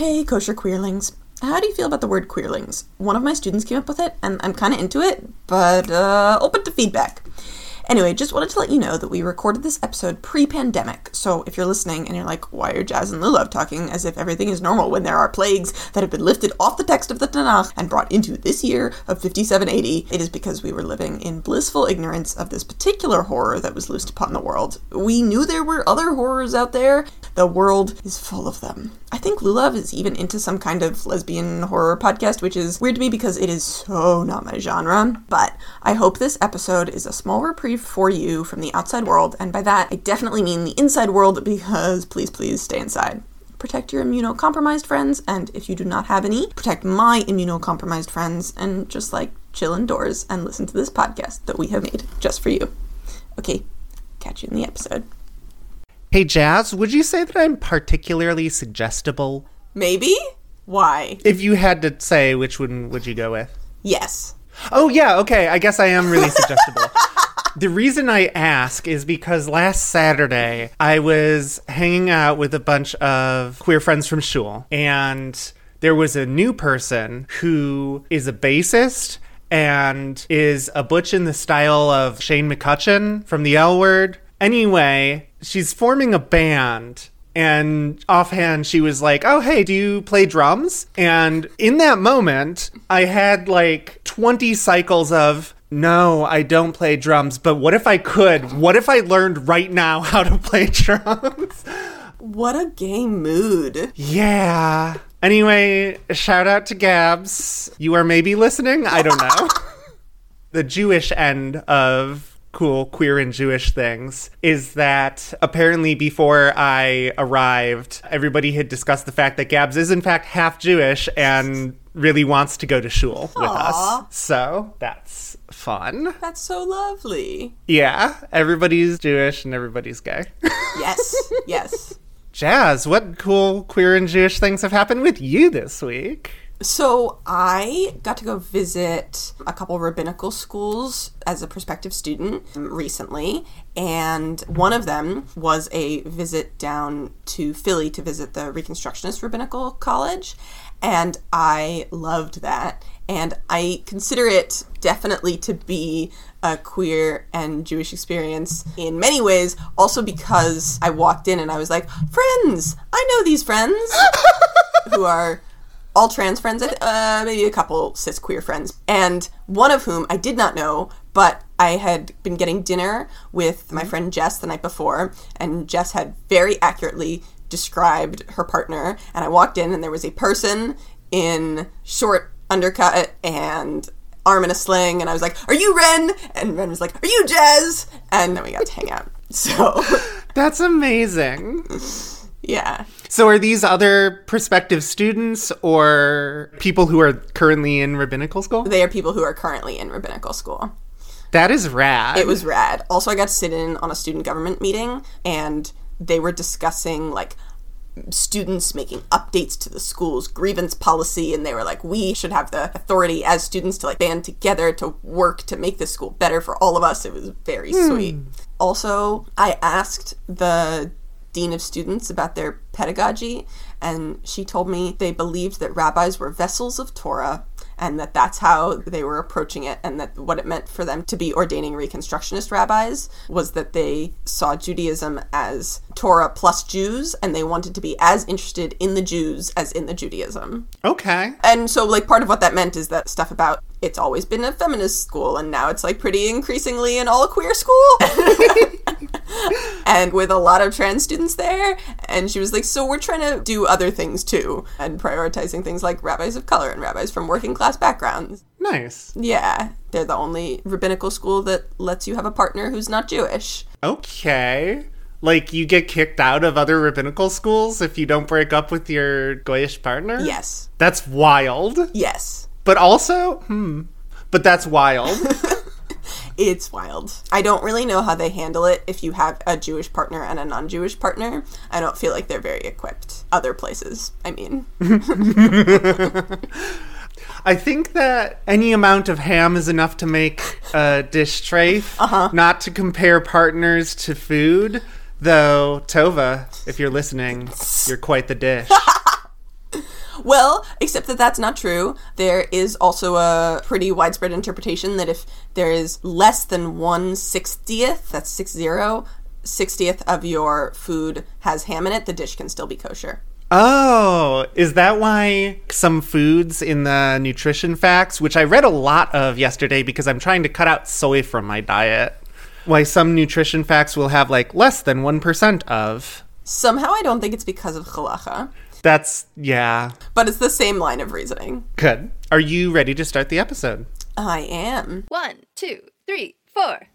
Hey, kosher queerlings. How do you feel about the word queerlings? One of my students came up with it, and I'm kind of into it, but uh, open to feedback. Anyway, just wanted to let you know that we recorded this episode pre pandemic. So if you're listening and you're like, why are Jazz and Lulav talking as if everything is normal when there are plagues that have been lifted off the text of the Tanakh and brought into this year of 5780? It is because we were living in blissful ignorance of this particular horror that was loosed upon the world. We knew there were other horrors out there. The world is full of them. I think Lulav is even into some kind of lesbian horror podcast, which is weird to me because it is so not my genre. But I hope this episode is a small reprieve for you from the outside world, and by that I definitely mean the inside world because please, please stay inside. Protect your immunocompromised friends, and if you do not have any, protect my immunocompromised friends, and just like chill indoors and listen to this podcast that we have made just for you. Okay, catch you in the episode. Hey, Jazz, would you say that I'm particularly suggestible? Maybe? Why? If you had to say, which one would you go with? Yes. Oh, yeah, okay. I guess I am really suggestible. the reason I ask is because last Saturday I was hanging out with a bunch of queer friends from shul, and there was a new person who is a bassist and is a butch in the style of Shane McCutcheon from the L Word. Anyway, she's forming a band and offhand she was like oh hey do you play drums? And in that moment i had like 20 cycles of no i don't play drums but what if i could? What if i learned right now how to play drums? What a gay mood. yeah. Anyway shout out to gabs. You are maybe listening. I don't know. The jewish end of cool queer and Jewish things is that apparently before I arrived, everybody had discussed the fact that Gabs is in fact half Jewish and really wants to go to shul with Aw. us. So that's fun. That's so lovely. Yeah, everybody's Jewish and everybody's gay. Yes, yes. Jazz, what cool queer and Jewish things have happened with you this week? So I got to go visit a couple rabbinical schools as a prospective student recently, and one of them was a visit down to Philly to visit the Reconstructionist Rabbinical College, and I loved that. And I consider it definitely to be a queer and Jewish experience in many ways, also because I walked in and I was like, friends, I know these friends who are all trans friends, uh, maybe a couple cis queer friends, and one of whom I did not know, but I had been getting dinner with my friend Jess the night before, and Jess had very accurately described her partner, and I walked in and there was a person in short undercut and arm in a sling, and I was like, "Are you Ren?" And Ren was like, "Are you Jez?" And then we got to hang out. So, That's amazing. yeah. So, are these other prospective students or people who are currently in rabbinical school? They are people who are currently in rabbinical school. That is rad. It was rad. Also, I got to sit in on a student government meeting, and they were discussing like students making updates to the school's grievance policy and they were like we should have the authority as students to like band together to work to make this school better for all of us it was very hmm. sweet also i asked the dean of students about their pedagogy and she told me they believed that rabbis were vessels of torah and that that's how they were approaching it and that what it meant for them to be ordaining reconstructionist rabbis was that they saw judaism as torah plus jews and they wanted to be as interested in the jews as in the judaism okay. and so like part of what that meant is that stuff about it's always been a feminist school and now it's like pretty increasingly an all queer school and with a lot of trans students there and she was like so we're trying to do other things too and prioritizing things like rabbis of color and rabbis from working class backgrounds Nice. yeah they're the only rabbinical school that lets you have a partner who's not jewish Okay. Like you get kicked out of other rabbinical schools if you don't break up with your goyish partner? yes That's wild. yes But also, hmm. But that's wild. It's wild. I don't really know how they handle it if you have a Jewish partner and a non Jewish partner. I don't feel like they're very equipped. Other places, I mean. I think that any amount of ham is enough to make a dish trafe. Uh-huh. Not to compare partners to food, though Tova, if you're listening, you're quite the dish. Well, except that that's not true. There is also a pretty widespread interpretation that if there is less than one sixtieth, that's six zero, sixtieth of your food has ham in it, the dish can still be kosher. Oh, is that why some foods in the nutrition facts, which I read a lot of yesterday because I'm trying to cut out soy from my diet, why some nutrition facts will have like less than 1% of? Somehow I don't think it's because of halacha, That's, yeah, but it's the same line of reasoning. good. Are you ready to start the episode? I am. One, two, three, four.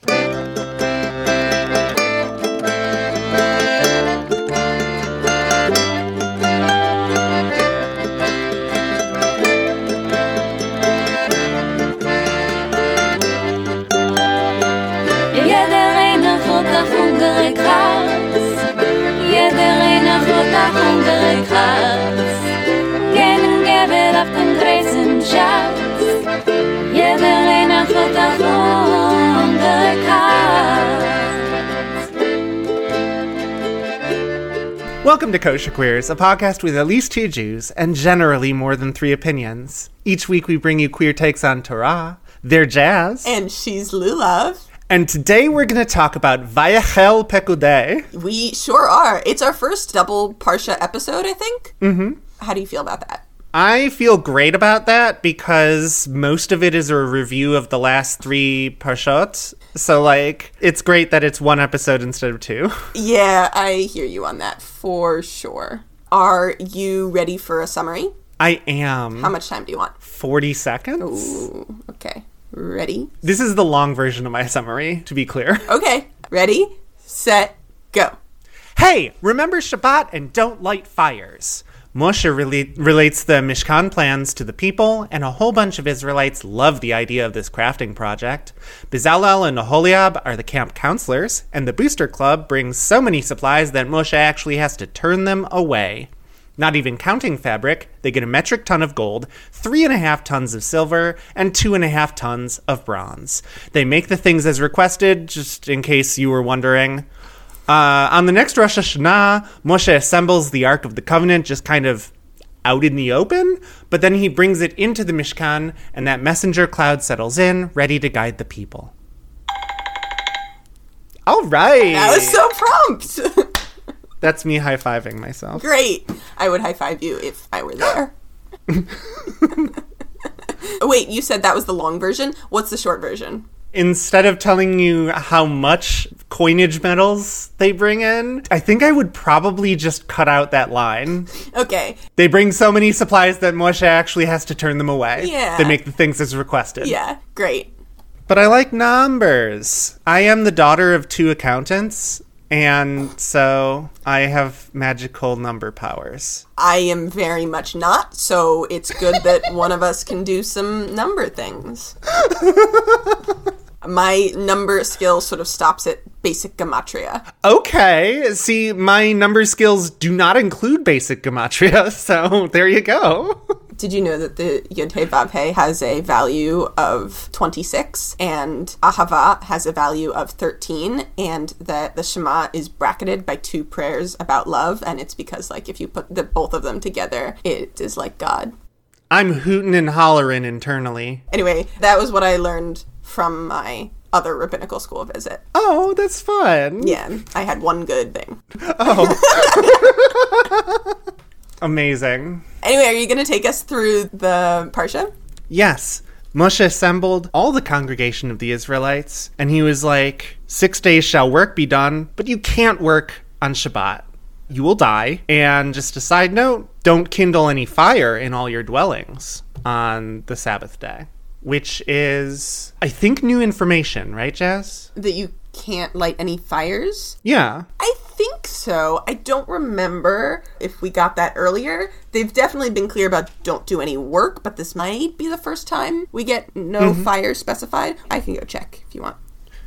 Hungrig Haus. Gehen geben auf den großen Schatz. Jeder eine grote hungrig Haus. Welcome to Kosher Queers, a podcast with at least two Jews and generally more than three opinions. Each week we bring you queer takes on Torah, their jazz, And she's Lulav. And today we're going to talk about Vayachel Pekudei. We sure are. It's our first double Parsha episode, I think. Mm-hmm. How do you feel about that? I feel great about that because most of it is a review of the last three Parshot. So, like, it's great that it's one episode instead of two. Yeah, I hear you on that for sure. Are you ready for a summary? I am. How much time do you want? 40 seconds? Ooh, okay. Ready? This is the long version of my summary, to be clear. Okay. Ready, set, go. Hey, remember Shabbat and don't light fires. Moshe rela- relates the Mishkan plans to the people, and a whole bunch of Israelites love the idea of this crafting project. Bezalel and Oholiab are the camp counselors, and the Booster Club brings so many supplies that Moshe actually has to turn them away. Not even counting fabric, they get a metric ton of gold, three and a half tons of silver, and two and a half tons of bronze. They make the things as requested, just in case you were wondering. Uh, on the next Rosh Hashanah, Moshe assembles the Ark of the Covenant just kind of out in the open, but then he brings it into the Mishkan, and that messenger cloud settles in, ready to guide the people. All right. That was so prompt. That's me high fiving myself. Great. I would high five you if I were there. Oh, wait, you said that was the long version? What's the short version? Instead of telling you how much coinage medals they bring in, I think I would probably just cut out that line. Okay. They bring so many supplies that Moshe actually has to turn them away. Yeah. They make the things as requested. Yeah, great. But I like numbers. I am the daughter of two accountants, and so I have magical number powers. I am very much not, so it's good that one of us can do some number things. My number skill sort of stops at basic gematria. Okay, see, my number skills do not include basic gematria, so there you go. Did you know that the Vav Hey has a value of 26 and Ahava has a value of 13 and that the Shema is bracketed by two prayers about love and it's because like if you put the both of them together it is like God. I'm hooting and hollering internally. Anyway, that was what I learned from my other rabbinical school visit. Oh, that's fun. Yeah, I had one good thing. Oh. Amazing. Anyway, are you going to take us through the Parsha? Yes. Moshe assembled all the congregation of the Israelites, and he was like, Six days shall work be done, but you can't work on Shabbat. You will die. And just a side note, don't kindle any fire in all your dwellings on the Sabbath day, which is, I think, new information, right, Jazz? That you can't light any fires? Yeah. I think so. I don't remember if we got that earlier. They've definitely been clear about don't do any work, but this might be the first time we get no mm-hmm. fire specified. I can go check if you want.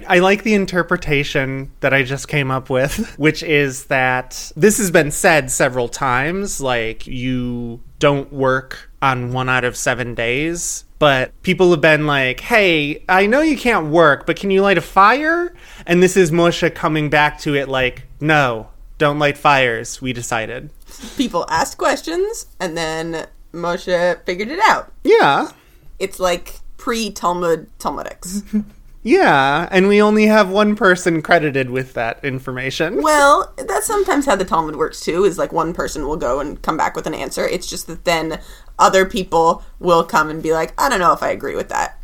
I like the interpretation that I just came up with, which is that this has been said several times like, you don't work on one out of seven days. But people have been like, hey, I know you can't work, but can you light a fire? And this is Moshe coming back to it like, no, don't light fires. We decided. People asked questions, and then Moshe figured it out. Yeah. It's like pre Talmud Talmudics. Yeah, and we only have one person credited with that information. well, that's sometimes how the Talmud works too, is like one person will go and come back with an answer. It's just that then other people will come and be like, I don't know if I agree with that.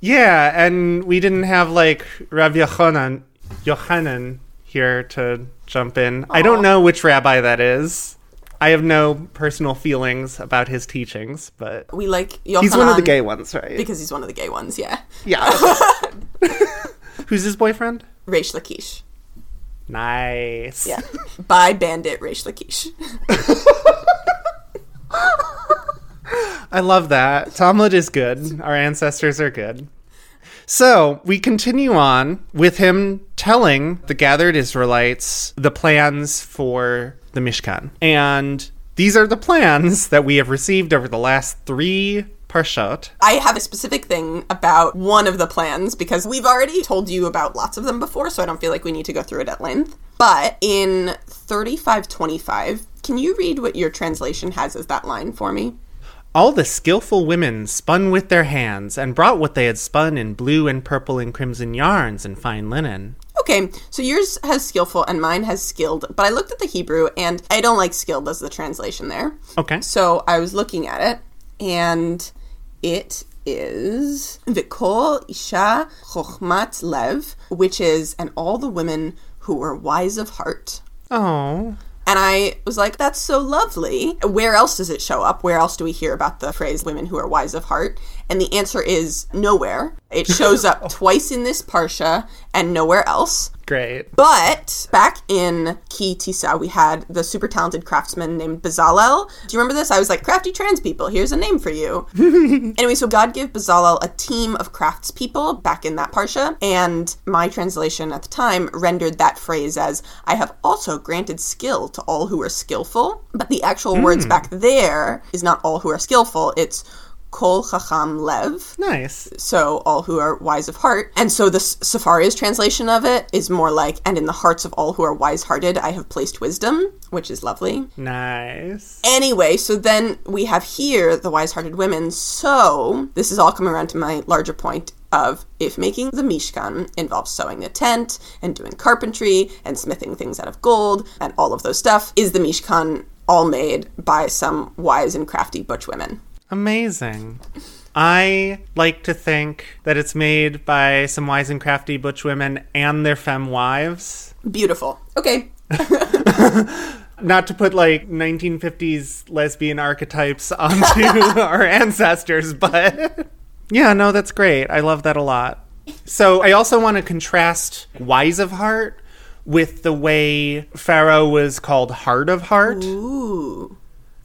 Yeah, and we didn't have like Rav Yochanan, Yochanan here to jump in. I don't know which rabbi that is. I have no personal feelings about his teachings, but We like Yochanan he's one of the gay ones, right? because he's one of the gay ones, yeah. yeah. Who's his boyfriend? Reish Lakish. Nice. Yeah. By Bandit Reish Lakish. I love that. Talmud is good. Our ancestors are good. So we continue on with him telling the gathered Israelites the plans for the Mishkan. And these are the plans that we have received over the last three parshot. I have a specific thing about one of the plans because we've already told you about lots of them before, so I don't feel like we need to go through it at length. But in 3525, can you read what your translation has as that line for me? All the skillful women spun with their hands and brought what they had spun in blue and purple and crimson yarns and fine linen. Okay, so yours has skillful and mine has skilled, but I looked at the Hebrew and I don't like skilled as the translation there. Okay. So I was looking at it and it is Vikol Isha Chochmat Lev, which is and all the women who were wise of heart. Oh. And I was like, that's so lovely. Where else does it show up? Where else do we hear about the phrase women who are wise of heart? And the answer is nowhere. It shows up twice in this Parsha and nowhere else. Great. But back in Ki Tisa, we had the super talented craftsman named Bezalel. Do you remember this? I was like, crafty trans people, here's a name for you. anyway, so God gave Bezalel a team of craftspeople back in that Parsha, and my translation at the time rendered that phrase as, I have also granted skill to all who are skillful. But the actual words hmm. back there is not all who are skillful, it's Kol Chacham Lev Nice. so all who are wise of heart. And so the Sefaria's translation of it is more like, and in the hearts of all who are wise hearted, I have placed wisdom, which is lovely. Nice. Anyway, so then we have here the wise hearted women. So this is all coming around to my larger point of if making the Mishkan involves sewing a tent and doing carpentry and smithing things out of gold and all of those stuff, is the Mishkan all made by some wise and crafty butch women? Amazing. I like to think that it's made by some wise and crafty butch women and their femme wives. Beautiful. Okay, Not to put like 1950s lesbian archetypes onto our ancestors, but yeah, no, that's great. I love that a lot. So I also want to contrast wise of heart with the way Pharaoh was called heart of heart. ooh.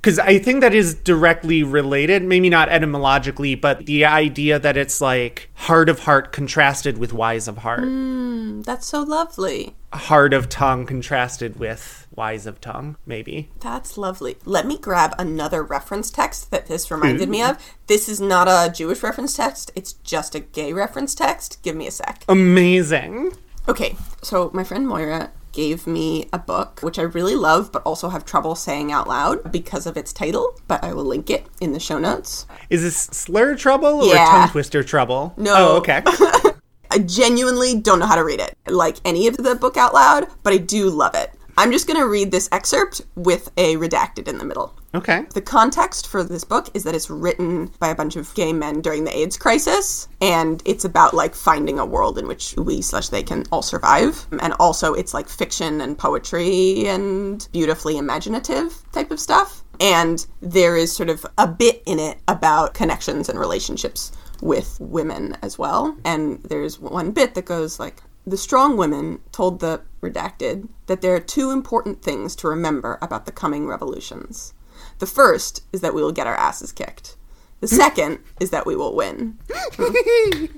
Because I think that is directly related, maybe not etymologically, but the idea that it's like heart of heart contrasted with wise of heart, mm, That's so lovely. heart of tongue contrasted with wise of tongue, maybe. That's lovely. Let me grab another reference text that this reminded me of. This is not a Jewish reference text, it's just a gay reference text. Give me a sec. Amazing. Okay, so my friend Moira gave me a book, which I really love, but also have trouble saying out loud because of its title, but I will link it in the show notes. Is this slur trouble or Yeah. tongue twister trouble? No. Oh, okay. I genuinely don't know how to read it, like any of the book out loud, but I do love it. I'm just going to read this excerpt with a redacted in the middle. Okay. The context for this book is that it's written by a bunch of gay men during the AIDS crisis, and it's about like finding a world in which we slash they can all survive. And also, it's like fiction and poetry and beautifully imaginative type of stuff. And there is sort of a bit in it about connections and relationships with women as well. And there's one bit that goes like, the strong women told the redacted that there are two important things to remember about the coming revolutions. The first is that we will get our asses kicked. The second is that we will win.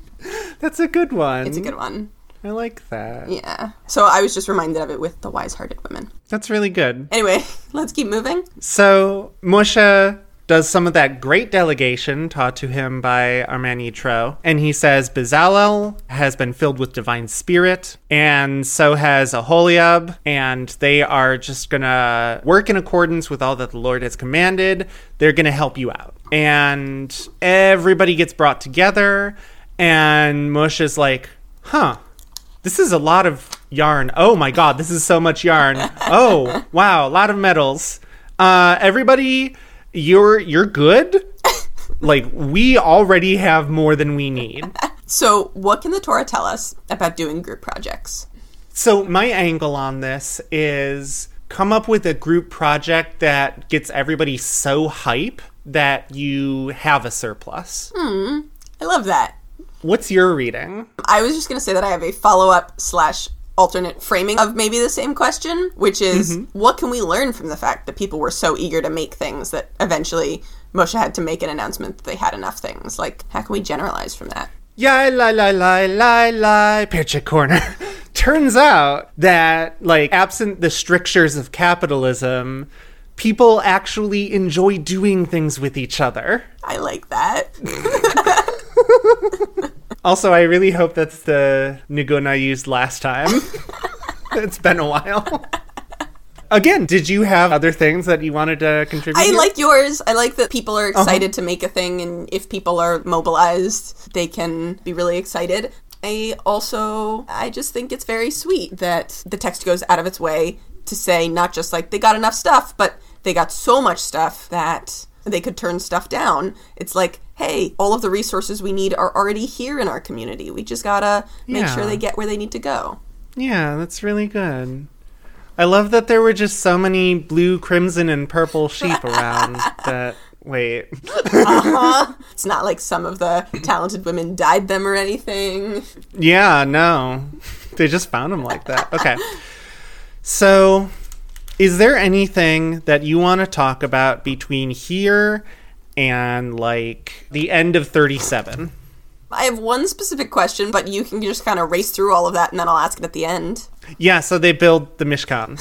That's a good one. It's a good one. I like that. Yeah. So I was just reminded of it with the wise hearted women. That's really good. Anyway, let's keep moving. So Moshe does some of that great delegation taught to him by Armand Yitro, and he says Bezalel has been filled with divine spirit, and so has Aholiab, and they are just gonna work in accordance with all that the Lord has commanded. They're gonna help you out. And everybody gets brought together, and Moshe is like, huh, this is a lot of yarn. Oh my god, this is so much yarn. Oh, wow, a lot of metals. Uh, everybody, you're you're good. Like we already have more than we need. So, what can the Torah tell us about doing group projects? So my angle on this is come up with a group project that gets everybody so hype that you have a surplus. Hmm. I love that. What's your reading? I was just going to say that I have a follow up slash alternate framing of maybe the same question, which is mm-hmm. what can we learn from the fact that people were so eager to make things that eventually Moshe had to make an announcement that they had enough things? Like, how can we generalize from that? Yeah, lie lie lie lie lie Pitch corner. Turns out that, like, absent the strictures of capitalism, people actually enjoy doing things with each other. I like that. Also, I really hope that's the Nuguna I used last time. it's been a while. Again, did you have other things that you wanted to contribute? I here? like yours. I like that people are uh-huh. excited to make a thing, and if people are mobilized, they can be really excited. I also, I just think it's very sweet that the text goes out of its way to say not just like they got enough stuff, but they got so much stuff that they could turn stuff down. It's like, hey, all of the resources we need are already here in our community. We just gotta make sure they get where they need to go. Yeah, that's really good. I love that there were just so many blue, crimson, and purple sheep around that. Wait. uh-huh. It's not like some of the talented women dyed them or anything. Yeah, no. They just found them like that. Okay. So, is there anything that you want to talk about between here and like the end of 37? I have one specific question, but you can just kind of race through all of that and then I'll ask it at the end. Yeah, so they build the Mishkan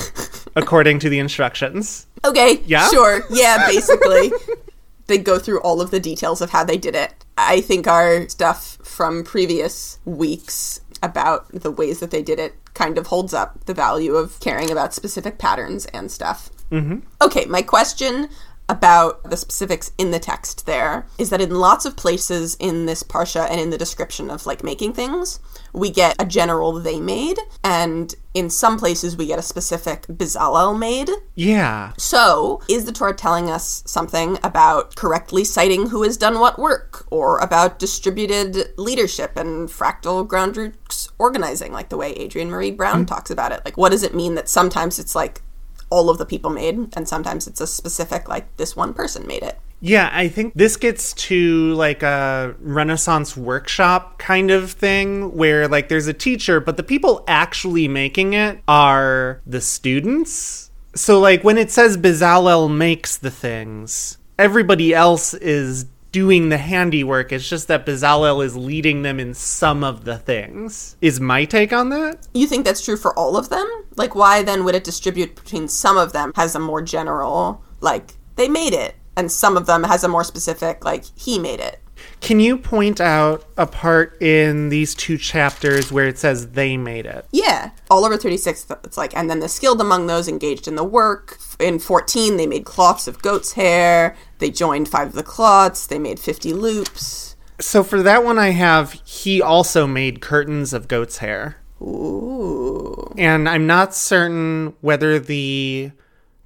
according to the instructions. Okay, Yeah? sure. Yeah, basically. they go through all of the details of how they did it. I think our stuff from previous weeks about the ways that they did it kind of holds up the value of caring about specific patterns and stuff. Mm-hmm. Okay, my question about the specifics in the text there is that in lots of places in this parsha and in the description of like making things, we get a general they made, and in some places we get a specific Bezalel made. Yeah. So, is the Torah telling us something about correctly citing who has done what work, or about distributed leadership and fractal ground roots organizing, like the way Adrienne Maree Brown hmm. talks about it? Like, what does it mean that sometimes it's like all of the people made, and sometimes it's a specific, like, this one person made it? Yeah, I think this gets to like a Renaissance workshop kind of thing where like there's a teacher, but the people actually making it are the students. So like when it says Bezalel makes the things, everybody else is doing the handiwork. It's just that Bezalel is leading them in some of the things. Is my take on that? You think that's true for all of them? Like, why then would it distribute between some of them has a more general, like, they made it, and some of them has a more specific, like, he made it? Can you point out a part in these two chapters where it says they made it? Yeah. All over 36, it's like, and then the skilled among those engaged in the work. In 14, they made cloths of goat's hair. They joined five of the cloths. They made 50 loops. So for that one, I have he also made curtains of goat's hair. Ooh. And I'm not certain whether the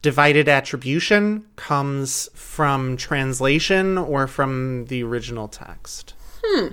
divided attribution comes from translation or from the original text.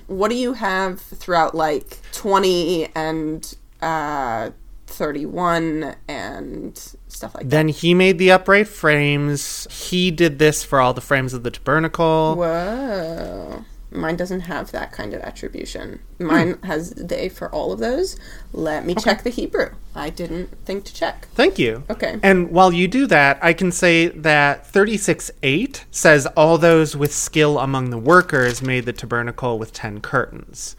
What do you have throughout, like, 20 and uh, 31 and stuff like that? Then he made the upright frames. He did this for all the frames of the tabernacle. Whoa. Mine doesn't have that kind of attribution. Mine hmm. has they for all of those. Let me check the Hebrew. I didn't think to check. Thank you. Okay. And while you do that, I can say that 36.8 says all those with skill among the workers made the tabernacle with 10 curtains.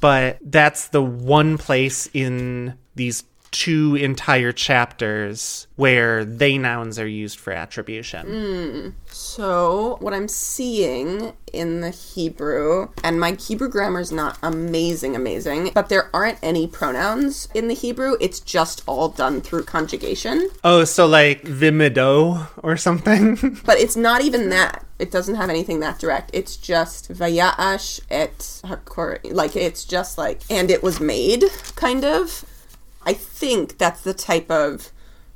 But that's the one place in these two entire chapters where they nouns are used for attribution. So, what I'm seeing in the Hebrew, and my Hebrew grammar is not amazing, amazing, but there aren't any pronouns in the Hebrew. It's just all done through conjugation. Oh, so like vimido or something? But it's not even that. It doesn't have anything that direct. It's just vayaash et hakor. Like, it's just like, and it was made, kind of. I think that's the type of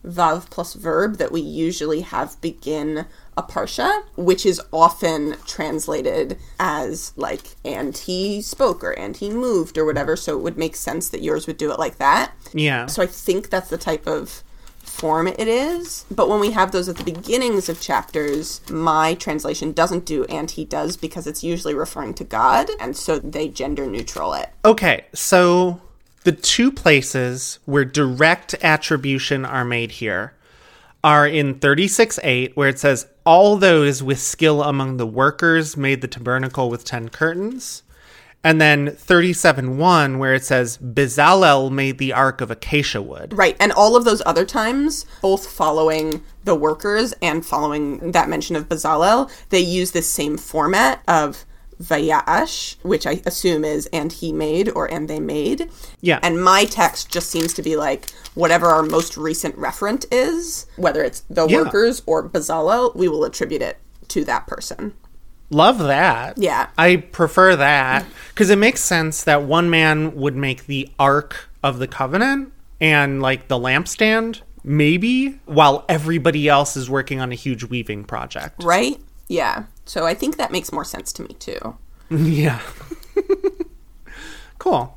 vav plus verb that we usually have begin a parsha, which is often translated as like, and he spoke or and he moved or whatever. So it would make sense that yours would do it like that. yeah. So I think that's the type of form it is. But when we have those at the beginnings of chapters, my translation doesn't do and he does because it's usually referring to God, and so they gender neutral it. Okay, so the two places where direct attribution are made here are in 36.8, where it says, All those with skill among the workers made the tabernacle with 10 curtains. And then 37.1, where it says, Bezalel made the ark of acacia wood. Right, and all of those other times, both following the workers and following that mention of Bezalel, they use this same format of Vayash, which I assume is and he made or and they made. Yeah. And my text just seems to be like whatever our most recent referent is, whether it's the Yeah. workers or Bezalel, we will attribute it to that person. Love that. Yeah. I prefer that because it makes sense that one man would make the Ark of the Covenant and like the lampstand, maybe, while everybody else is working on a huge weaving project. Right? Yeah. So I think that makes more sense to me too. Yeah. cool.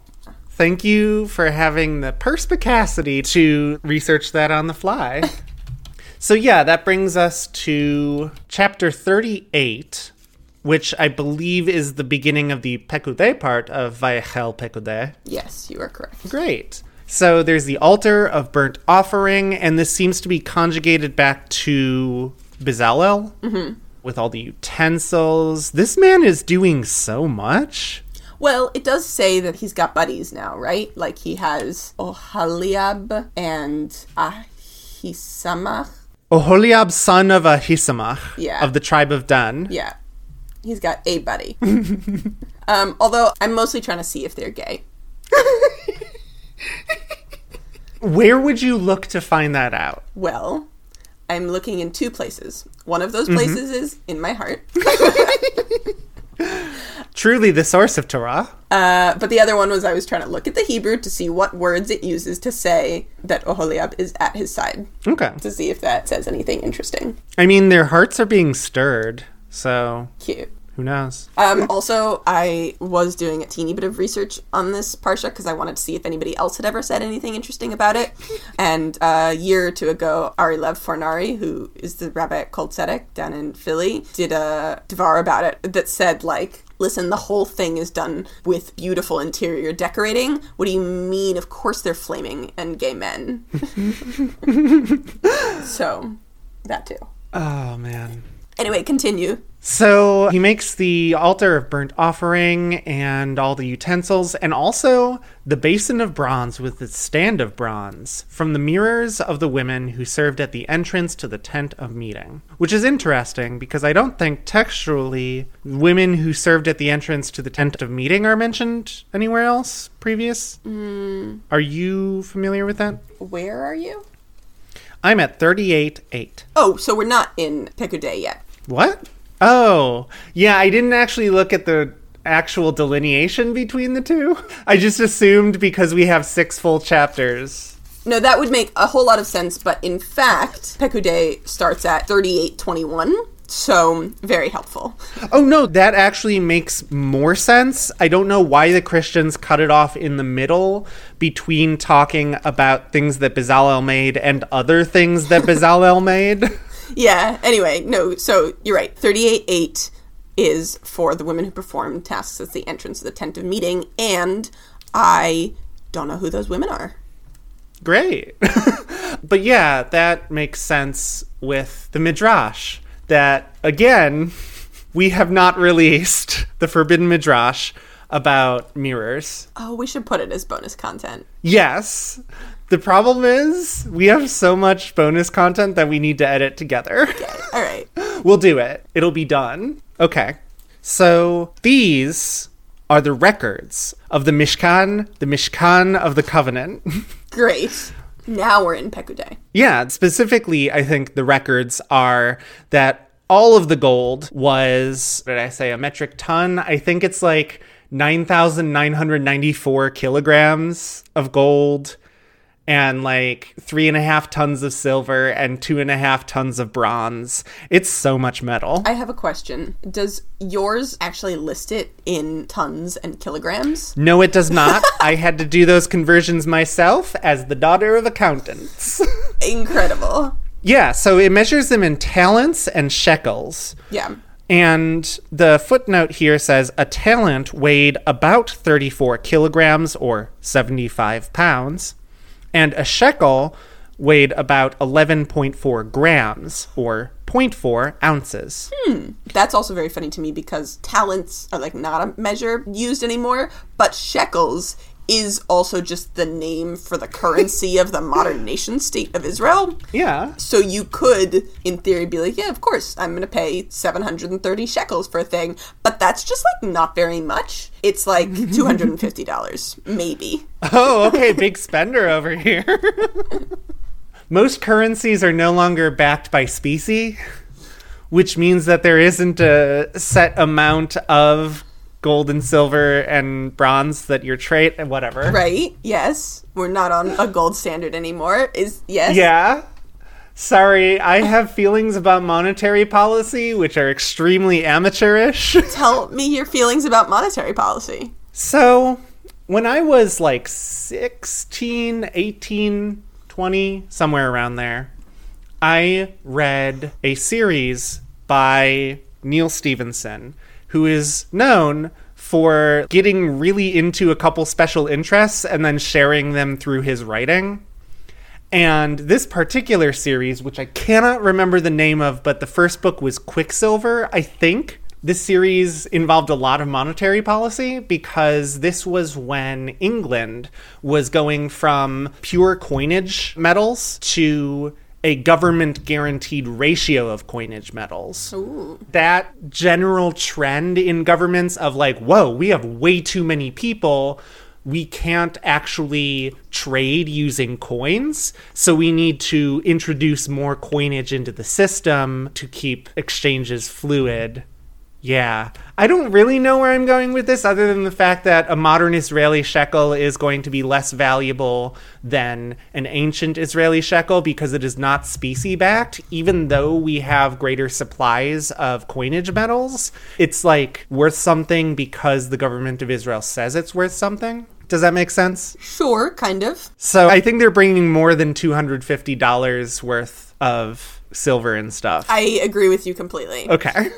Thank you for having the perspicacity to research that on the fly. so, yeah, that brings us to chapter 38, which I believe is the beginning of the Pekude part of Vayechel Pekude. Yes, you are correct. Great. So there's the altar of burnt offering, and this seems to be conjugated back to Bezalel mm-hmm. With all the utensils. This man is doing so much. Well, it does say that he's got buddies now, right? Like he has Ohaliab and Ahisamach. Oholiab, son of Ahisamach, Yeah. of the tribe of Dan. Yeah. He's got a buddy. um, although I'm mostly trying to see if they're gay. Where would you look to find that out? Well, I'm looking in two places. One of those places is in my heart. Truly the source of Torah. Uh, but the other one was I was trying to look at the Hebrew to see what words it uses to say that Oholiab is at his side, Okay. to see if that says anything interesting. I mean, their hearts are being stirred, so Cute. Who knows? Um, also, I was doing a teeny bit of research on this parsha because I wanted to see if anybody else had ever said anything interesting about it. And uh, a year or two ago, Ari Lev Fornari, who is the rabbi at Kol Tzedek down in Philly, did a devar about it that said like. Listen, the whole thing is done with beautiful interior decorating. What do you mean? Of course they're flaming and gay men. so, that too. Oh, man. Anyway, continue. So he makes the altar of burnt offering and all the utensils, and also the basin of bronze with its stand of bronze from the mirrors of the women who served at the entrance to the tent of meeting. Which is interesting because I don't think textually women who served at the entrance to the tent of meeting are mentioned anywhere else previous. Hmm. Are you familiar with that? Where are you? I'm at 38 8. Oh, so we're not in Pekudei yet. What? Oh, yeah, I didn't actually look at the actual delineation between the two. I just assumed because we have six full chapters. No, that would make a whole lot of sense, but in fact, Pekudei starts at 3821, so very helpful. Oh no, that actually makes more sense. I don't know why the Christians cut it off in the middle between talking about things that Bezalel made and other things that Bezalel made. Yeah, anyway, no, so you're right. Thirty-eight eight is for the women who perform tasks at the entrance of the tent of meeting, and I don't know who those women are. Great. but yeah, that makes sense with the Midrash. That, again, we have not released the Forbidden Midrash about mirrors. Oh, we should put it as bonus content. Yes, The problem is we have so much bonus content that we need to edit together. Okay. All right. We'll do it. It'll be done. Okay. So these are the records of the Mishkan, the Mishkan of the Covenant. Great. Now we're in Pekudai. yeah, specifically, I think the records are that all of the gold was, what did I say, a metric ton? I think it's like 9,994 kilograms of gold and like three and a half tons of silver and two and a half tons of bronze. It's so much metal. I have a question. Does yours actually list it in tons and kilograms? No, it does not. I had to do those conversions myself as the daughter of accountants. Incredible. yeah, so it measures them in talents and shekels. Yeah. And the footnote here says a talent weighed about 34 kilograms or 75 pounds, and a shekel weighed about 11.4 grams or 0.4 ounces. Hmm. That's also very funny to me because talents are like not a measure used anymore, but shekels is also just the name for the currency of the modern nation state of Israel. Yeah. So you could, in theory, be like, yeah, of course, I'm going to pay 730 shekels for a thing, but that's just like not very much. It's like $250, maybe. Oh, okay, big spender over here. Most currencies are no longer backed by specie, which means that there isn't a set amount of gold and silver and bronze that you're trade and whatever. Right? Yes. We're not on a gold standard anymore. Is yes? Yeah. Sorry, I have feelings about monetary policy which are extremely amateurish. Tell me your feelings about monetary policy. So, when I was like 16, 18, 20, somewhere around there, I read a series by Neal Stephenson, who is known for getting really into a couple special interests and then sharing them through his writing. And this particular series, which I cannot remember the name of, but the first book was Quicksilver, I think. This series involved a lot of monetary policy because this was when England was going from pure coinage metals to a government guaranteed ratio of coinage metals. That general trend in governments of like, whoa, we have way too many people we can't actually trade using coins, so we need to introduce more coinage into the system to keep exchanges fluid. Yeah. I don't really know where I'm going with this other than the fact that a modern Israeli shekel is going to be less valuable than an ancient Israeli shekel because it is not specie backed. Even though we have greater supplies of coinage metals, it's like worth something because the government of Israel says it's worth something. Does that make sense? Sure, kind of. So I think they're bringing more than $250 worth of silver and stuff. I agree with you completely. okay.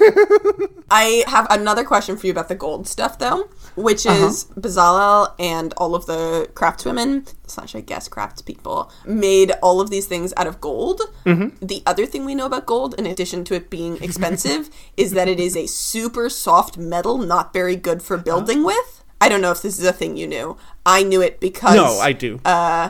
I have another question for you about the gold stuff, though, which uh-huh. is Bezalel and all of the craftswomen, slash, I guess, craftspeople, made all of these things out of gold. Mm-hmm. The other thing we know about gold, in addition to it being expensive, is that it is a super soft metal, not very good for building oh. with. I don't know if this is a thing you knew. I knew it because. no, I do. Uh,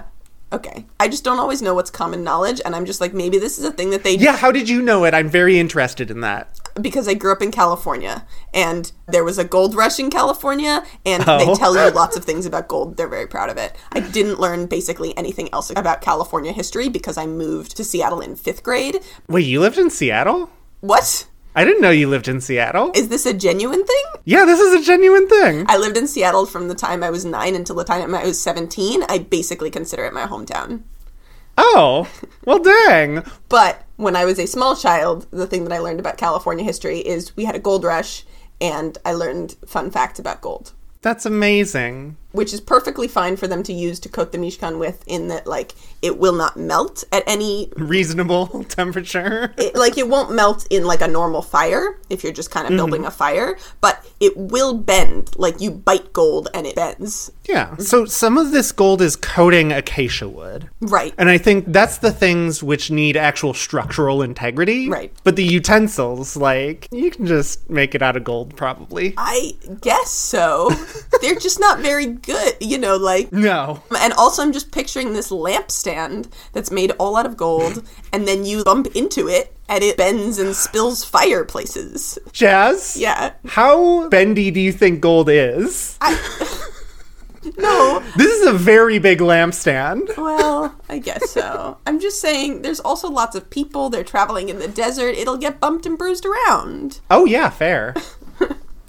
Okay. I just don't always know what's common knowledge, and I'm just like, maybe this is a thing that they Yeah, how did you know it? I'm very interested in that. because I grew up in California and there was a gold rush in California and they Oh. tell you lots of things about gold. They're very proud of it. I didn't learn basically anything else about California history because I moved to Seattle in fifth grade. Wait, you lived in Seattle? What? I didn't know you lived in Seattle. Is this a genuine thing? yeah, this is a genuine thing. I lived in Seattle from the time I was nine until the time I was 17. I basically consider it my hometown. Oh, well, dang. But when I was a small child, the thing that I learned about California history is we had a gold rush and I learned fun facts about gold. That's amazing. Which is perfectly fine for them to use to coat the Mishkan with in that like it will not melt at any Reasonable temperature. it, like it won't melt in like a normal fire if you're just kind of mm-hmm. building a fire but it will bend like you bite gold and it bends Yeah. So some of this gold is coating acacia wood. right And I think that's the things which need actual structural integrity. Right. But the utensils, like, you can just make it out of gold, probably. i guess so they're just not very good, you know, like No. and also I'm just picturing this lampstand that's made all out of gold and then you bump into it and it bends and spills fireplaces. Jazz? Yeah. How bendy do you think gold is? No. This is a very big lampstand. Well, I guess so. I'm just saying there's also lots of people, they're traveling in the desert, it'll get bumped and bruised around. Oh, yeah, fair.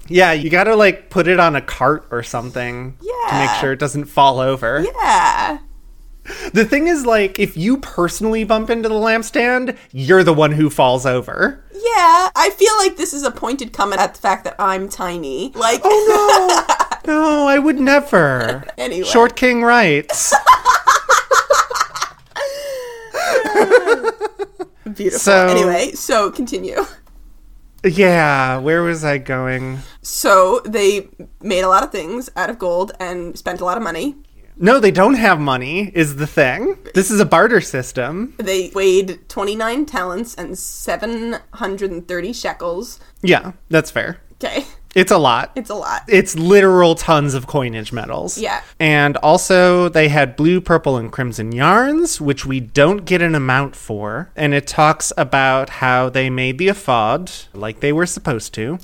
Yeah, you gotta like put it on a cart or something yeah. to make sure it doesn't fall over. Yeah. The thing is, like, if you personally bump into the lampstand, you're the one who falls over. Yeah, I feel like this is a pointed comment at the fact that I'm tiny. Like, Oh no! no, I would never. Anyway. Short King writes. beautiful. So- anyway, so continue. Yeah, where was I going? So they made a lot of things out of gold and spent a lot of money. No, they don't have money, is the thing. This is a barter system. They weighed 29 talents and 730 shekels. Yeah, that's fair. Okay, It's a lot. it's a lot. It's literal tons of coinage metals. Yeah. And also, they had blue, purple, and crimson yarns, which we don't get an amount for. And it talks about how they made the ephod like they were supposed to.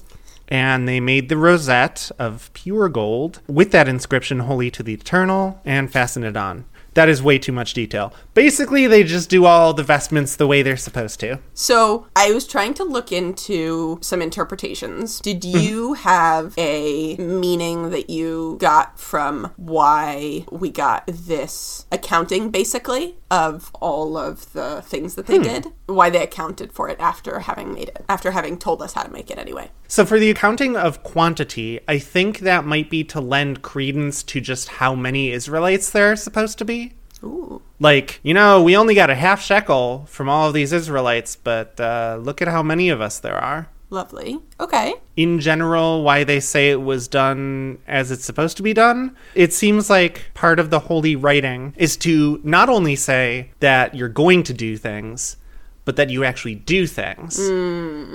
And they made the rosette of pure gold with that inscription, Holy to the Eternal, and fasten it on. That is way too much detail. Basically, they just do all the vestments the way they're supposed to. So I was trying to look into some interpretations. Did mm-hmm. you have a meaning that you got from why we got this accounting, basically, of all of the things that they hmm. did? Why they accounted for it after having made it, after having told us how to make it anyway. So, for the accounting of quantity, I think that might be to lend credence to just how many Israelites there are supposed to be. Ooh. Like, you know, we only got a half shekel from all of these Israelites, but uh, look at how many of us there are. Lovely. Okay. In general, why they say it was done as it's supposed to be done, it seems like part of the holy writing is to not only say that you're going to do things, but that you actually do things.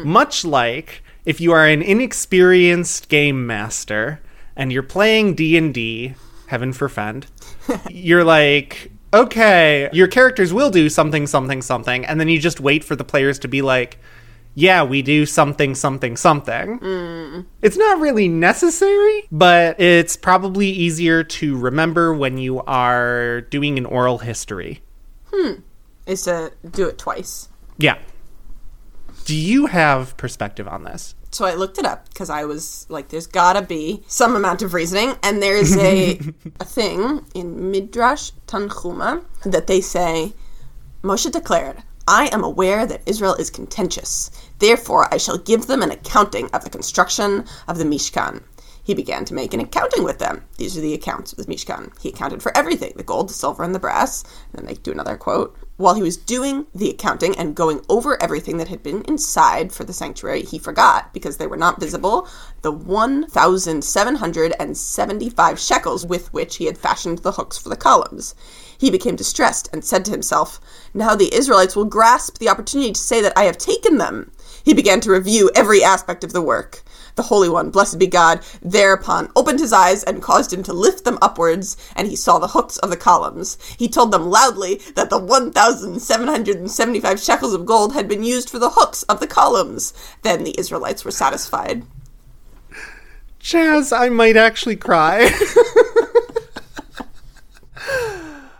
Much like if you are an inexperienced game master and you're playing D&D, heaven forfend, you're like, okay, your characters will do something, something, something, and then you just wait for the players to be like, yeah, we do something, something, something. It's not really necessary, but it's probably easier to remember when you are doing an oral history. Hmm. Is to do it twice. Yeah. Do you have perspective on this? So I looked it up because I was like, there's gotta be some amount of reasoning. And there's a, a thing in Midrash Tanchuma that they say, Moshe declared, I am aware that Israel is contentious. Therefore, I shall give them an accounting of the construction of the Mishkan. He began to make an accounting with them. These are the accounts of the Mishkan. He accounted for everything the gold, the silver, and the brass. And then they do another quote. While he was doing the accounting and going over everything that had been inside for the sanctuary, he forgot, because they were not visible, the 1,775 shekels with which he had fashioned the hooks for the columns. He became distressed and said to himself, Now the Israelites will grasp the opportunity to say that I have taken them. He began to review every aspect of the work. The Holy One, blessed be God, thereupon opened his eyes and caused him to lift them upwards, and he saw the hooks of the columns. He told them loudly that the 1,775 shekels of gold had been used for the hooks of the columns. Then the Israelites were satisfied. Chaz, I might actually cry.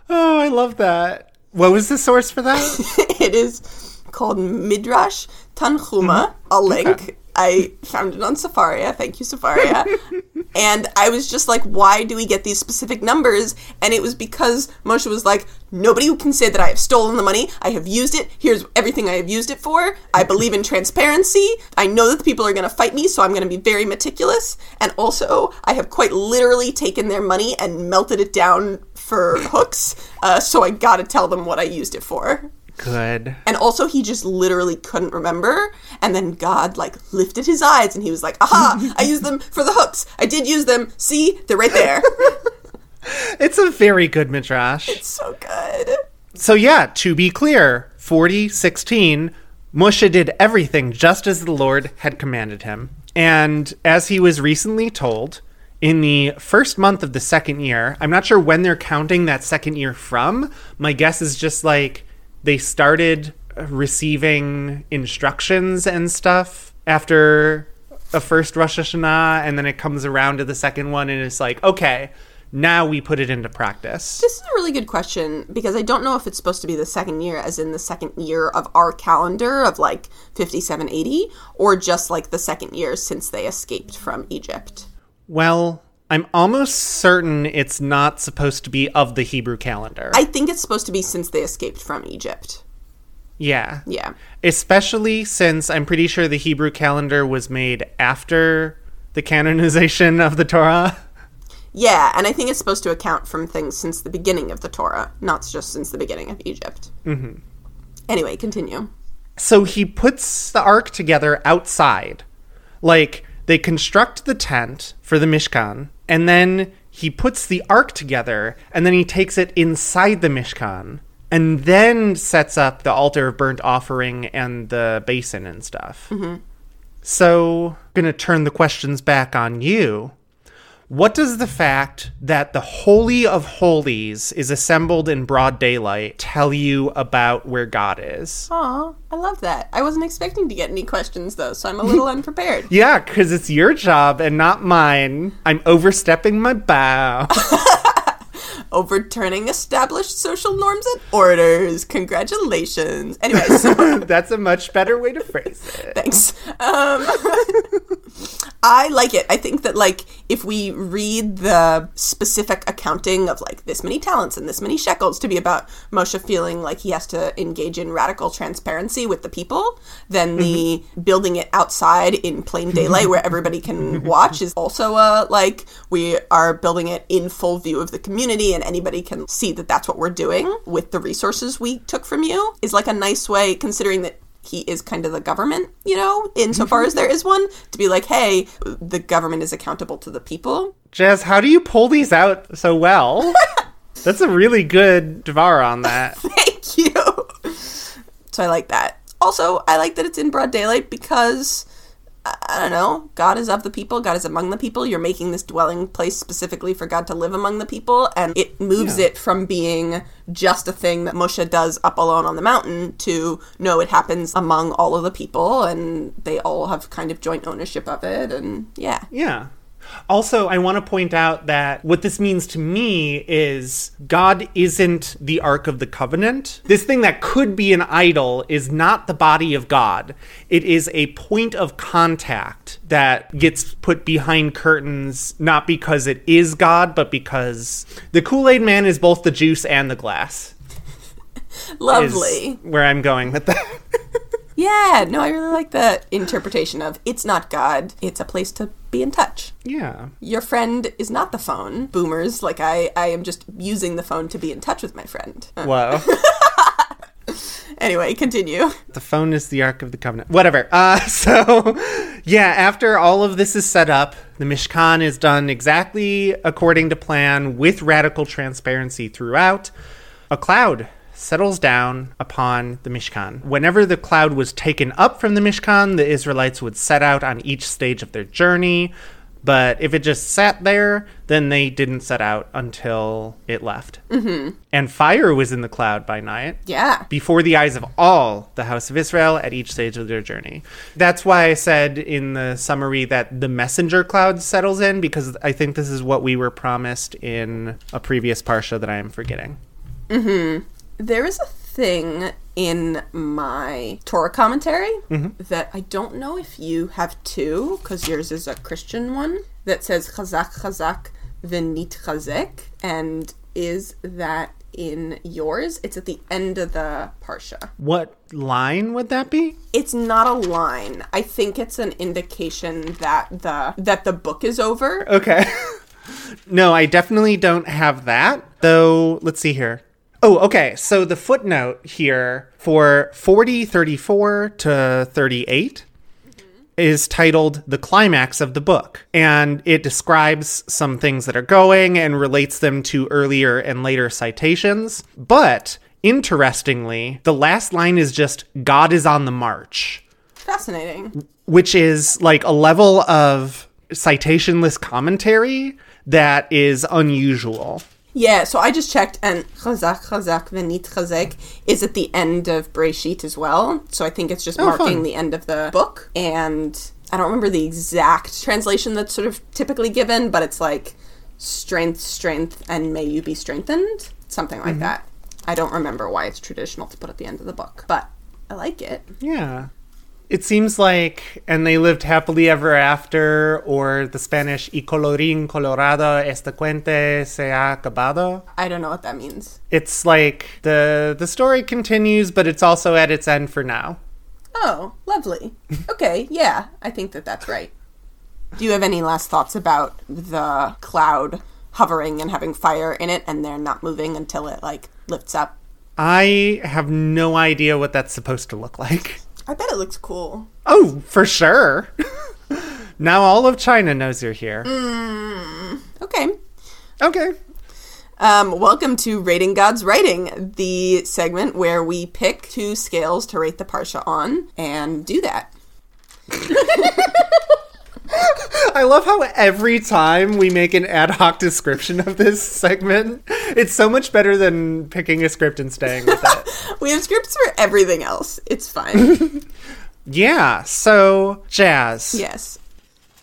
oh, I love that. What was the source for that? it is called Midrash Tanchuma. I'll mm-hmm. link. I found it on Sefaria. Thank you, Sefaria. and I was just like, why do we get these specific numbers? And it was because Moshe was like, nobody can say that I have stolen the money. I have used it. Here's everything I have used it for. I believe in transparency. I know that the people are going to fight me, so I'm going to be very meticulous. And also, I have quite literally taken their money and melted it down for hooks. Uh, so I got to tell them what I used it for. Good. And also, he just literally couldn't remember. And then God, like, lifted his eyes and he was like, aha, I used them for the hooks. I did use them. See, they're right there. It's a very good midrash. It's so good. So yeah, to be clear, 4016, Moshe did everything just as the Lord had commanded him. And as he was recently told, in the first month of the second year. I'm not sure when they're counting that second year from. My guess is just like they started receiving instructions and stuff after a first Rosh Hashanah, and then it comes around to the second one, and it's like, okay, now we put it into practice. This is a really good question because I don't know if it's supposed to be the second year, as in the second year of our calendar of like 5780, or just like the second year since they escaped from Egypt. Well, I'm almost certain it's not supposed to be of the Hebrew calendar. I think it's supposed to be since they escaped from Egypt. yeah. Yeah. Especially since I'm pretty sure the Hebrew calendar was made after the canonization of the Torah. Yeah, and I think it's supposed to account from things since the beginning of the Torah, not just since the beginning of Egypt. Mm-hmm. Anyway, continue. So he puts the ark together outside. Like, they construct the tent for the Mishkan, and then he puts the ark together, and then he takes it inside the Mishkan, and then sets up the altar of burnt offering and the basin and stuff. Mm-hmm. So, I'm gonna turn the questions back on you. What does the fact that the Holy of Holies is assembled in broad daylight tell you about where God is? Aw, I love that. I wasn't expecting to get any questions though, so I'm a little unprepared. Yeah, because it's your job and not mine. I'm overstepping my bow. Overturning established social norms and orders. Congratulations. Anyway, so That's a much better way to phrase it. Thanks. Um, I like it. I think that like if we read the specific accounting of like this many talents and this many shekels to be about Moshe feeling like he has to engage in radical transparency with the people, then the building it outside in plain daylight where everybody can watch is also a like we are building it in full view of the community and anybody can see that that's what we're doing with the resources we took from you is like a nice way considering that he is kind of the government, you know, insofar as there is one, to be like, hey, the government is accountable to the people. Jazz, how do you pull these out so well? That's a really good Devar on that. Thank you. So I like that. Also, I like that it's in broad daylight because I don't know, God is of the people, God is among the people. You're making this dwelling place specifically for God to live among the people, and it moves Yeah. it from being just a thing that Moshe does up alone on the mountain to no, it happens among all of the people, and they all have kind of joint ownership of it, and yeah. Yeah. Also, I want to point out that what this means to me is God isn't the Ark of the Covenant. This thing that could be an idol is not the body of God. It is a point of contact that gets put behind curtains, not because it is God, but because the Kool Aid Man is both the juice and the glass. Lovely. where I'm going with that. Yeah, no, I really like the interpretation of it's not God, it's a place to be in touch. yeah. Your friend is not the phone. Boomers, like I, I am just using the phone to be in touch with my friend. Uh, Whoa. Anyway, continue. the phone is the Ark of the Covenant. Whatever. Uh, so, yeah, after all of this is set up, the Mishkan is done exactly according to plan with radical transparency throughout. A cloud settles down upon the Mishkan. Whenever the cloud was taken up from the Mishkan, the Israelites would set out on each stage of their journey. But if it just sat there, then they didn't set out until it left. Mm-hmm. And fire was in the cloud by night Yeah. before the eyes of all the house of Israel at each stage of their journey. That's why I said in the summary that the messenger cloud settles in because I think this is what we were promised in a previous parsha that I am forgetting. There is a thing in my Torah commentary mm-hmm. that I don't know if you have too, because yours is a Christian one, that says chazak chazak v'nit chazek. And is that in yours? It's at the end of the parsha. What line would that be? It's not a line. I think it's an indication that the that the book is over. Okay. no, I definitely don't have that. Though, let's see here. Oh, okay. So the footnote here for 40, 34 to 38 is titled The Climax of the Book. And it describes some things that are going and relates them to earlier and later citations. But interestingly, the last line is just God is on the march Fascinating. which is like a level of citationless commentary that is unusual. Yeah, so I just checked, and chazak, chazak, venit chazek is at the end of Breshit as well. So I think it's just Oh, marking fun. the end of the book. And I don't remember the exact translation that's sort of typically given, but it's like strength, strength, and may you be strengthened. Something Mm-hmm. like that. I don't remember why it's traditional to put at the end of the book, but I like it. Yeah. It seems like, and they lived happily ever after, or the Spanish, y colorín colorado, este cuente se ha acabado. I don't know what that means. It's like the the story continues, but it's also at its end for now. Oh, lovely. Okay, yeah, I think that that's right. Do you have any last thoughts about the cloud hovering and having fire in it and they're not moving until it like lifts up? I have no idea what that's supposed to look like. I bet it looks cool. Oh, for sure. now all of China knows you're here. Okay. Okay. Um, welcome to Rating God's Writing, the segment where we pick two scales to rate the Parsha on and do that. I love how every time we make an ad hoc description of this segment, it's so much better than picking a script and staying with it. We have scripts for everything else. It's fine. yeah, so Jazz. yes.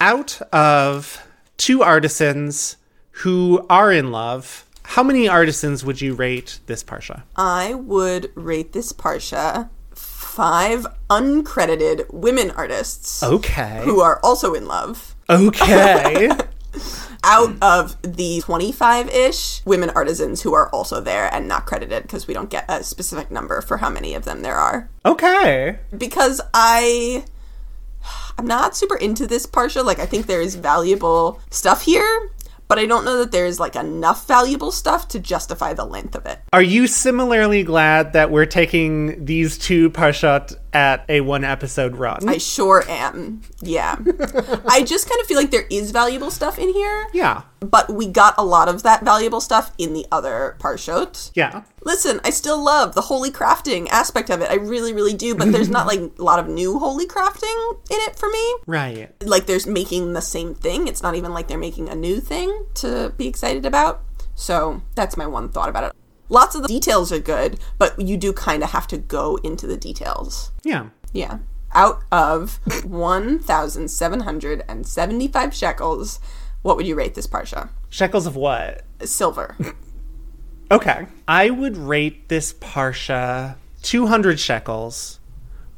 Out of two artisans who are in love, how many artisans would you rate this Parsha? I would rate this Parsha five uncredited women artists Okay. who are also in love. Okay. out of the 25 ish women artisans who are also there and not credited because we don't get a specific number for how many of them there are. okay. Because I. I'm not super into this Parsha. Like, I think there is valuable stuff here, but I don't know that there's like enough valuable stuff to justify the length of it. Are you similarly glad that we're taking these two Parshat at a one episode run? I sure am. Yeah. I just kind of feel like there is valuable stuff in here, yeah. but we got a lot of that valuable stuff in the other Parshot. Yeah. Listen, I still love the holy crafting aspect of it. I really, really do, but there's not like a lot of new holy crafting in it for me. Right. Like there's making the same thing. It's not even like they're making a new thing to be excited about. So that's my one thought about it. Lots of the details are good, but you do kind of have to go into the details. Yeah. Yeah. Out of 1,775 shekels, what would you rate this Parsha? Shekels of what? Silver. Okay. I would rate this Parsha 200 shekels,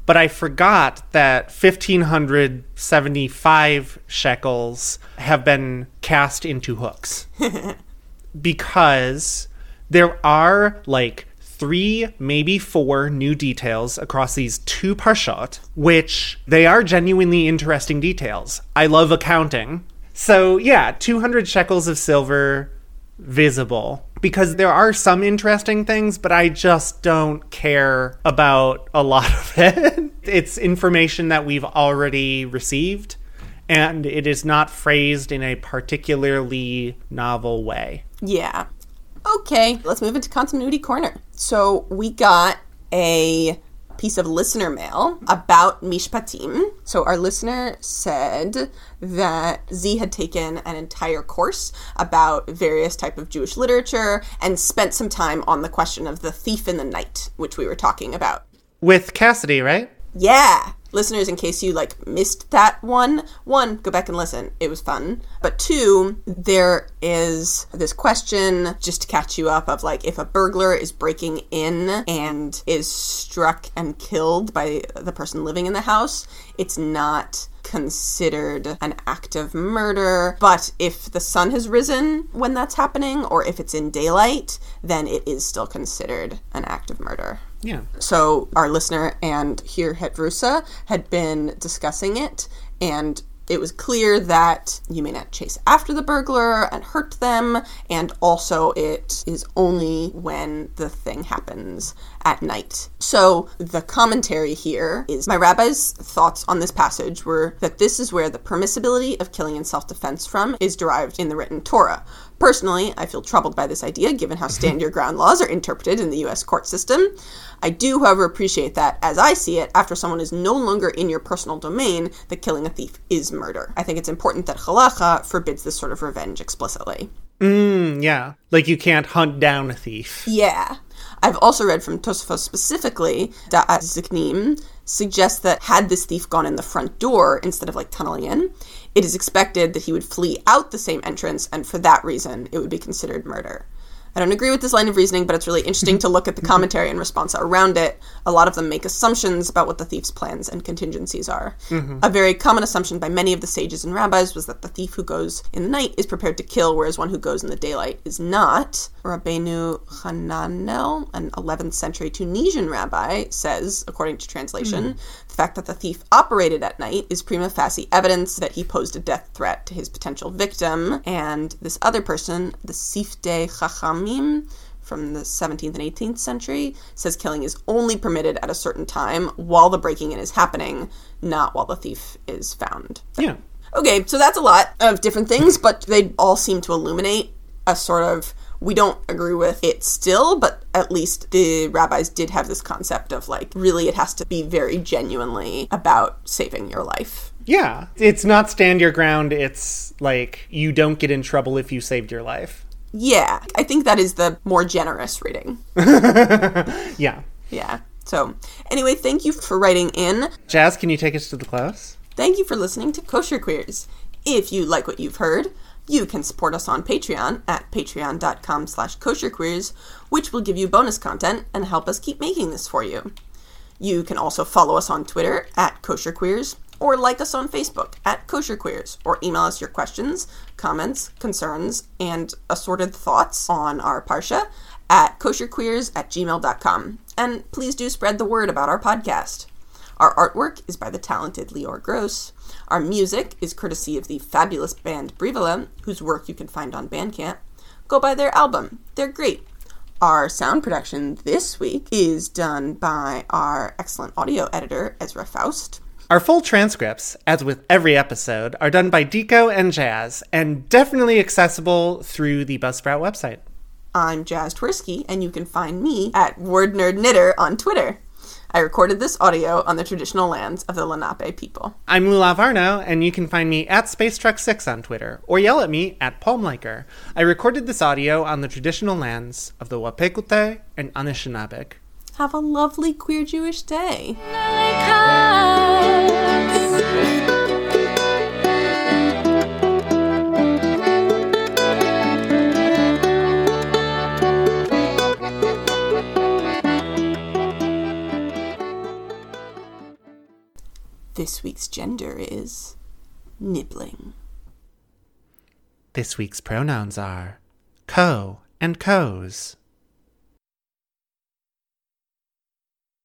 but I forgot that 1,575 shekels have been cast into hooks. because there are like three, maybe four new details across these two parshot, which they are genuinely interesting details. I love accounting. So, yeah, 200 shekels of silver visible because there are some interesting things, but I just don't care about a lot of it. it's information that we've already received, and it is not phrased in a particularly novel way. Yeah. Okay, let's move into continuity corner. So we got a piece of listener mail about Mishpatim. So our listener said that Z had taken an entire course about various type of Jewish literature and spent some time on the question of the thief in the night, which we were talking about. With Cassidy, right? Yeah. Listeners, in case you like missed that one, one, go back and listen. It was fun. But two, there is this question just to catch you up of like if a burglar is breaking in and is struck and killed by the person living in the house, it's not considered an act of murder. But if the sun has risen when that's happening, or if it's in daylight, then it is still considered an act of murder. Yeah. So our listener and here chevrusa had been discussing it, and it was clear that you may not chase after the burglar and hurt them, and also it is only when the thing happens at night. So the commentary here is my rabbi's thoughts on this passage were that this is where the permissibility of killing in self defense from is derived in the written Torah. Personally, I feel troubled by this idea given how stand your ground laws are interpreted in the US court system. I do, however, appreciate that, as I see it, after someone is no longer in your personal domain, that killing a thief is murder. I think it's important that halacha forbids this sort of revenge explicitly. Mm, yeah. Like you can't hunt down a thief. Yeah. I've also read from Tosfos specifically that Ziknim suggests that had this thief gone in the front door instead of like tunneling in, it is expected that he would flee out the same entrance, and for that reason, it would be considered murder. I don't agree with this line of reasoning, but it's really interesting to look at the mm-hmm. commentary and response around it. A lot of them make assumptions about what the thief's plans and contingencies are. Mm-hmm. A very common assumption by many of the sages and rabbis was that the thief who goes in the night is prepared to kill, whereas one who goes in the daylight is not. Rabbeinu Hananel, an 11th century Tunisian rabbi, says, according to translation, mm-hmm. The fact that the thief operated at night is prima facie evidence that he posed a death threat to his potential victim. And this other person, the Sifte Chachamim, from the 17th and 18th century says killing is only permitted at a certain time while the breaking in is happening, not while the thief is found. Yeah. Okay, so that's a lot of different things, but they all seem to illuminate a sort of we don't agree with it still, but at least the rabbis did have this concept of like really it has to be very genuinely about saving your life. Yeah. It's not stand your ground. It's like you don't get in trouble if you saved your life. Yeah, I think that is the more generous reading. Yeah. Yeah. So, anyway, thank you for writing in. Jazz, can you take us to the close? Thank you for listening to Kosher Queers. If you like what you've heard, you can support us on Patreon at patreon.com slash kosherqueers, which will give you bonus content and help us keep making this for you. You can also follow us on Twitter at kosherqueers, or like us on Facebook at kosherqueers, or email us your questions, comments, concerns, and assorted thoughts on our Parsha at kosherqueers at gmail.com. And please do spread the word about our podcast. Our artwork is by the talented Leor Gross. Our music is courtesy of the fabulous band Brivele, whose work you can find on Bandcamp. Go buy their album, they're great. Our sound production this week is done by our excellent audio editor, Ezra Faust. Our full transcripts, as with every episode, are done by Deco and Jazz, and definitely accessible through the Buzzsprout website. I'm Jazz Twersky, and you can find me at Word Nerd Knitter on Twitter. I recorded this audio on the traditional lands of the Lenape people. I'm Lulav Arnow, and you can find me at Space Truck 6 on Twitter, or yell at me at Palmliker. I recorded this audio on the traditional lands of the Wahpekute and Anishinabek. Have a lovely queer Jewish day. This week's gender is nibbling. This week's pronouns are co and co's.